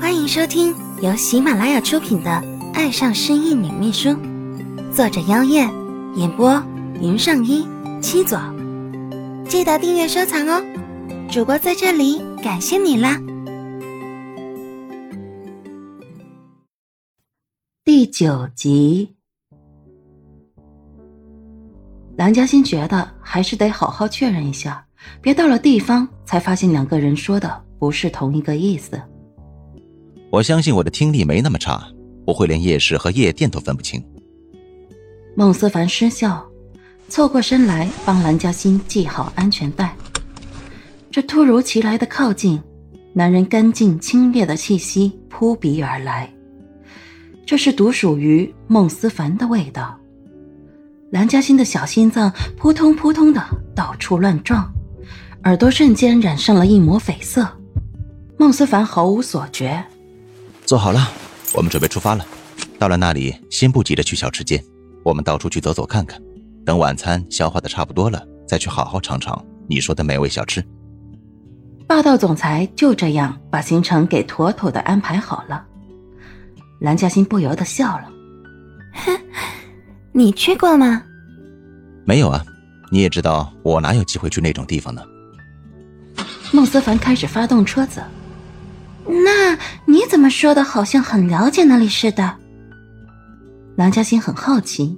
欢迎收听由喜马拉雅出品的《爱上失忆女秘书》，作者：妖艳，演播：云上一七左。记得订阅收藏哦！主播在这里感谢你啦！第九集，蓝嘉欣觉得还是得好好确认一下，别到了地方才发现两个人说的不是同一个意思。我相信我的听力没那么差，不会连夜市和夜店都分不清。孟思凡失笑，凑过身来帮蓝嘉欣系好安全带。这突如其来的靠近，男人干净清冽的气息扑鼻而来，这是独属于孟思凡的味道。蓝嘉欣的小心脏扑通扑通的到处乱撞，耳朵瞬间染上了一抹绯色。孟思凡毫无所觉。做好了，我们准备出发了。到了那里，先不急着去小吃街，我们到处去走走看看。等晚餐消化的差不多了，再去好好尝尝你说的美味小吃。霸道总裁就这样把行程给妥妥的安排好了。蓝嘉欣不由得笑了：“哼，你去过吗？没有啊，你也知道我哪有机会去那种地方呢。”孟思凡开始发动车子。怎么说的，好像很了解那里似的？蓝嘉欣很好奇。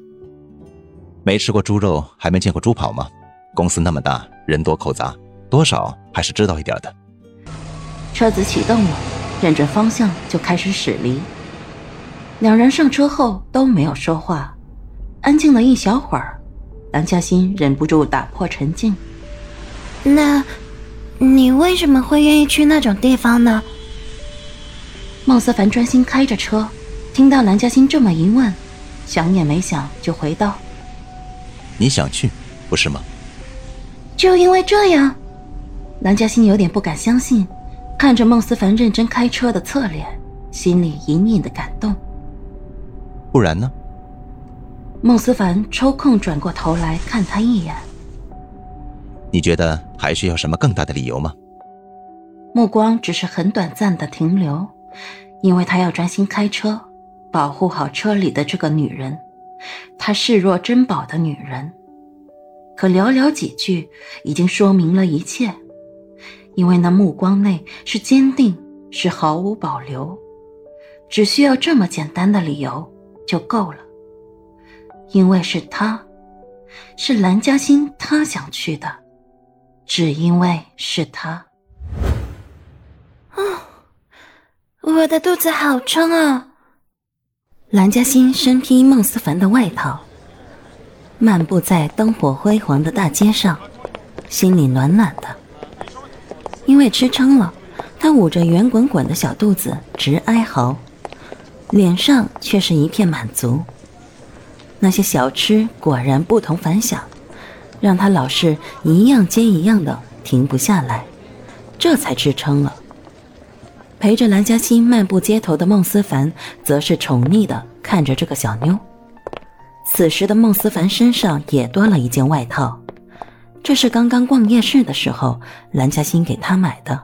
没吃过猪肉，还没见过猪跑吗？公司那么大，人多口杂，多少还是知道一点的。车子启动了，认准方向就开始驶离。两人上车后都没有说话，安静了一小会儿，蓝嘉欣忍不住打破沉静：“那，你为什么会愿意去那种地方呢？”孟思凡专心开着车，听到蓝嘉欣这么一问，想也没想就回道：“你想去，不是吗？”就因为这样，蓝嘉欣有点不敢相信，看着孟思凡认真开车的侧脸，心里隐隐的感动。不然呢？孟思凡抽空转过头来看他一眼：“你觉得还需要什么更大的理由吗？”目光只是很短暂的停留。因为他要专心开车，保护好车里的这个女人，他视若珍宝的女人。可寥寥几句已经说明了一切，因为那目光内是坚定，是毫无保留，只需要这么简单的理由就够了。因为是他，是蓝嘉欣，他想去的，只因为是他。我的肚子好撑啊！蓝嘉欣身披孟思凡的外套，漫步在灯火辉煌的大街上，心里暖暖的。因为吃撑了，她捂着圆滚滚的小肚子直哀嚎，脸上却是一片满足。那些小吃果然不同凡响，让她老是一样接一样的停不下来，这才吃撑了。陪着蓝嘉欣漫步街头的孟思凡，则是宠溺的看着这个小妞。此时的孟思凡身上也多了一件外套，这是刚刚逛夜市的时候蓝嘉欣给他买的。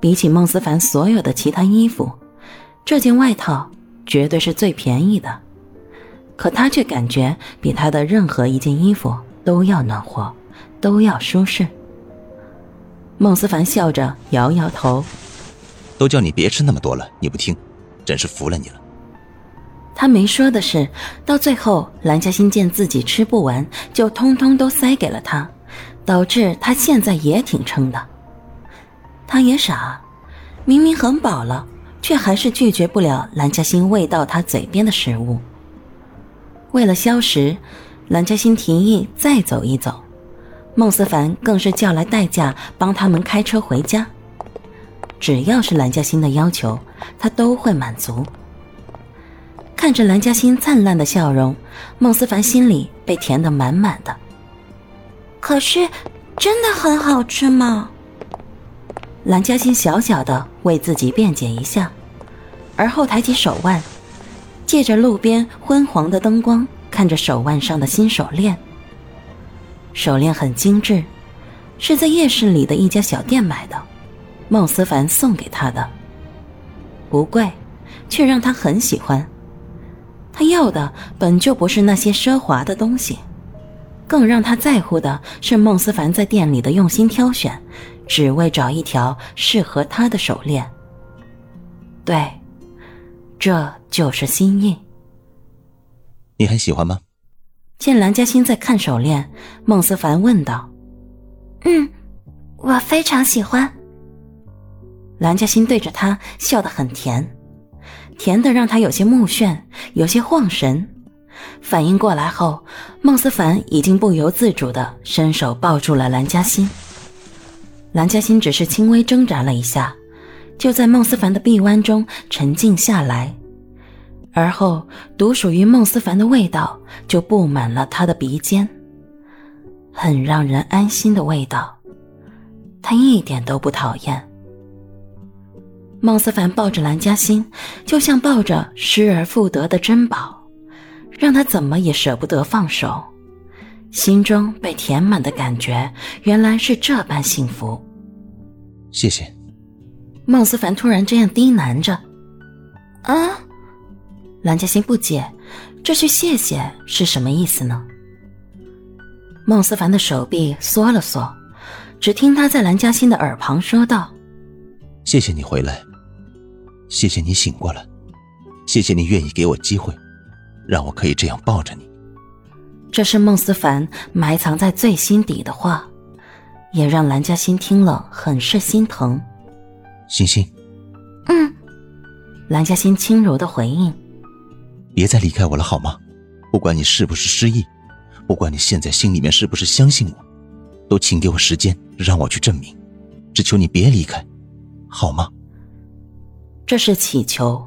比起孟思凡所有的其他衣服，这件外套绝对是最便宜的，可他却感觉比他的任何一件衣服都要暖和，都要舒适。孟思凡笑着摇摇头。都叫你别吃那么多了，你不听，真是服了你了。他没说的是，到最后蓝嘉欣见自己吃不完，就通通都塞给了他，导致他现在也挺撑的。他也傻，明明很饱了，却还是拒绝不了蓝嘉欣喂到他嘴边的食物。为了消食，蓝嘉欣提议再走一走，孟思凡更是叫来代驾帮他们开车回家。只要是蓝嘉欣的要求，他都会满足。看着蓝嘉欣灿烂的笑容，孟思凡心里被填得满满的。可是，真的很好吃吗？蓝嘉欣小小的为自己辩解一下，而后抬起手腕，借着路边昏黄的灯光，看着手腕上的新手链。手链很精致，是在夜市里的一家小店买的。孟思凡送给他的，不贵，却让他很喜欢。他要的本就不是那些奢华的东西，更让他在乎的是孟思凡在店里的用心挑选，只为找一条适合他的手链。对，这就是心意。你很喜欢吗？见蓝嘉欣在看手链，孟思凡问道：“嗯，我非常喜欢。”蓝嘉欣对着他笑得很甜。甜的让他有些目眩，有些晃神。反应过来后，孟思凡已经不由自主的伸手抱住了蓝嘉欣。蓝嘉欣只是轻微挣扎了一下，就在孟思凡的臂弯中沉静下来，而后独属于孟思凡的味道就布满了他的鼻尖，很让人安心的味道，他一点都不讨厌。孟思凡抱着蓝嘉欣，就像抱着失而复得的珍宝，让他怎么也舍不得放手。心中被填满的感觉，原来是这般幸福。谢谢。孟思凡突然这样低喃着：“啊！”蓝嘉欣不解，这句谢谢是什么意思呢？孟思凡的手臂缩了缩，只听他在蓝嘉欣的耳旁说道：“谢谢你回来。”谢谢你醒过来，谢谢你愿意给我机会，让我可以这样抱着你。这是孟思凡埋藏在最心底的话，也让蓝嘉欣听了很是心疼。欣欣，嗯，蓝嘉欣轻柔的回应。别再离开我了好吗？不管你是不是失忆，不管你现在心里面是不是相信我，都请给我时间，让我去证明。只求你别离开，好吗？这是祈求，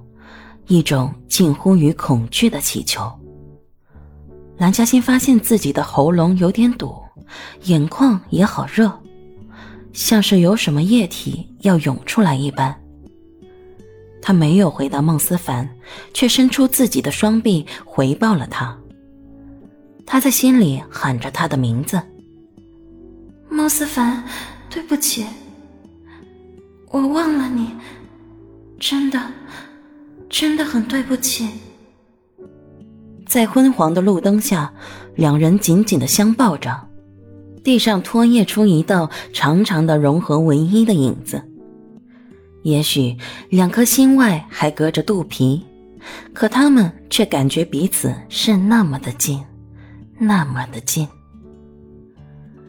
一种近乎于恐惧的祈求。蓝嘉欣发现自己的喉咙有点堵，眼眶也好热，像是有什么液体要涌出来一般。他没有回答孟思凡，却伸出自己的双臂回报了他。他在心里喊着他的名字：“孟思凡，对不起，我忘了你。”真的，真的很对不起。在昏黄的路灯下，两人紧紧的相抱着，地上拖曳出一道长长的融合唯一的影子。也许两颗心外还隔着肚皮，可他们却感觉彼此是那么的近，那么的近。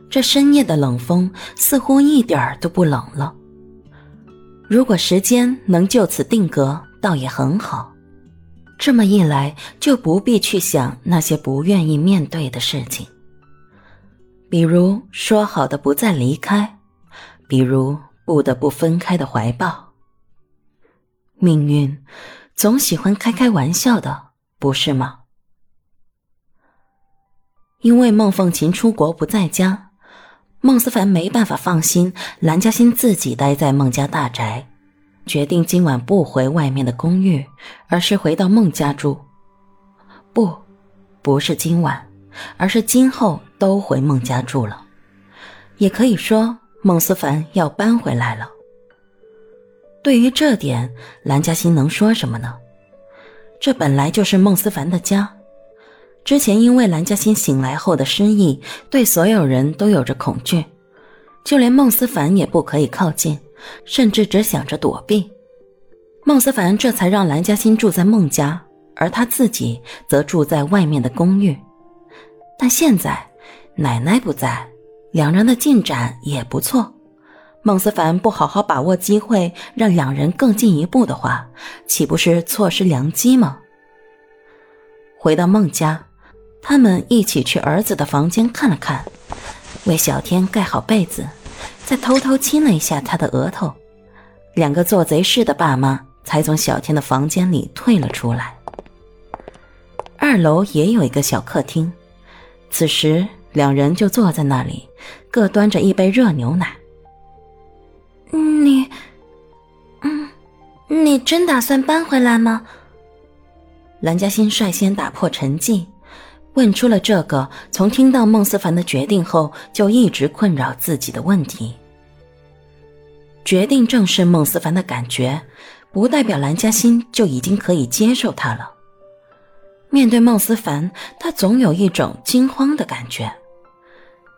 这深夜的冷风似乎一点都不冷了。如果时间能就此定格，倒也很好。这么一来，就不必去想那些不愿意面对的事情，比如说好的不再离开，比如不得不分开的怀抱。命运总喜欢开开玩笑的，不是吗？因为孟凤琴出国不在家。孟思凡没办法放心蓝嘉欣自己待在孟家大宅，决定今晚不回外面的公寓，而是回到孟家住。不，不是今晚，而是今后都回孟家住了。也可以说，孟思凡要搬回来了。对于这点，蓝嘉欣能说什么呢？这本来就是孟思凡的家。之前因为蓝嘉欣醒来后的失忆，对所有人都有着恐惧，就连孟思凡也不可以靠近，甚至只想着躲避。孟思凡这才让蓝嘉欣住在孟家，而他自己则住在外面的公寓。但现在奶奶不在，两人的进展也不错。孟思凡不好好把握机会，让两人更进一步的话，岂不是错失良机吗？回到孟家。他们一起去儿子的房间看了看，为小天盖好被子，再偷偷亲了一下他的额头。两个做贼似的爸妈才从小天的房间里退了出来。二楼也有一个小客厅，此时两人就坐在那里，各端着一杯热牛奶。你，嗯，你真打算搬回来吗？蓝嘉欣率先打破沉寂。问出了这个从听到孟思凡的决定后就一直困扰自己的问题。决定正是孟思凡的感觉，不代表蓝嘉欣就已经可以接受他了。面对孟思凡，他总有一种惊慌的感觉，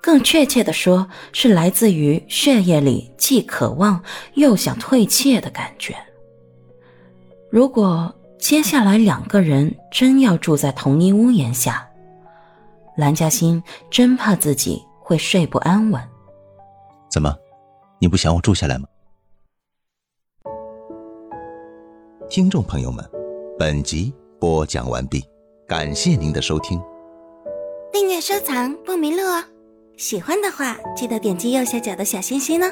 更确切的说，是来自于血液里既渴望又想退怯的感觉。如果接下来两个人真要住在同一屋檐下，蓝嘉欣真怕自己会睡不安稳。怎么，你不想我住下来吗？听众朋友们，本集播讲完毕，感谢您的收听。订阅收藏不迷路哦，喜欢的话记得点击右下角的小心心呢。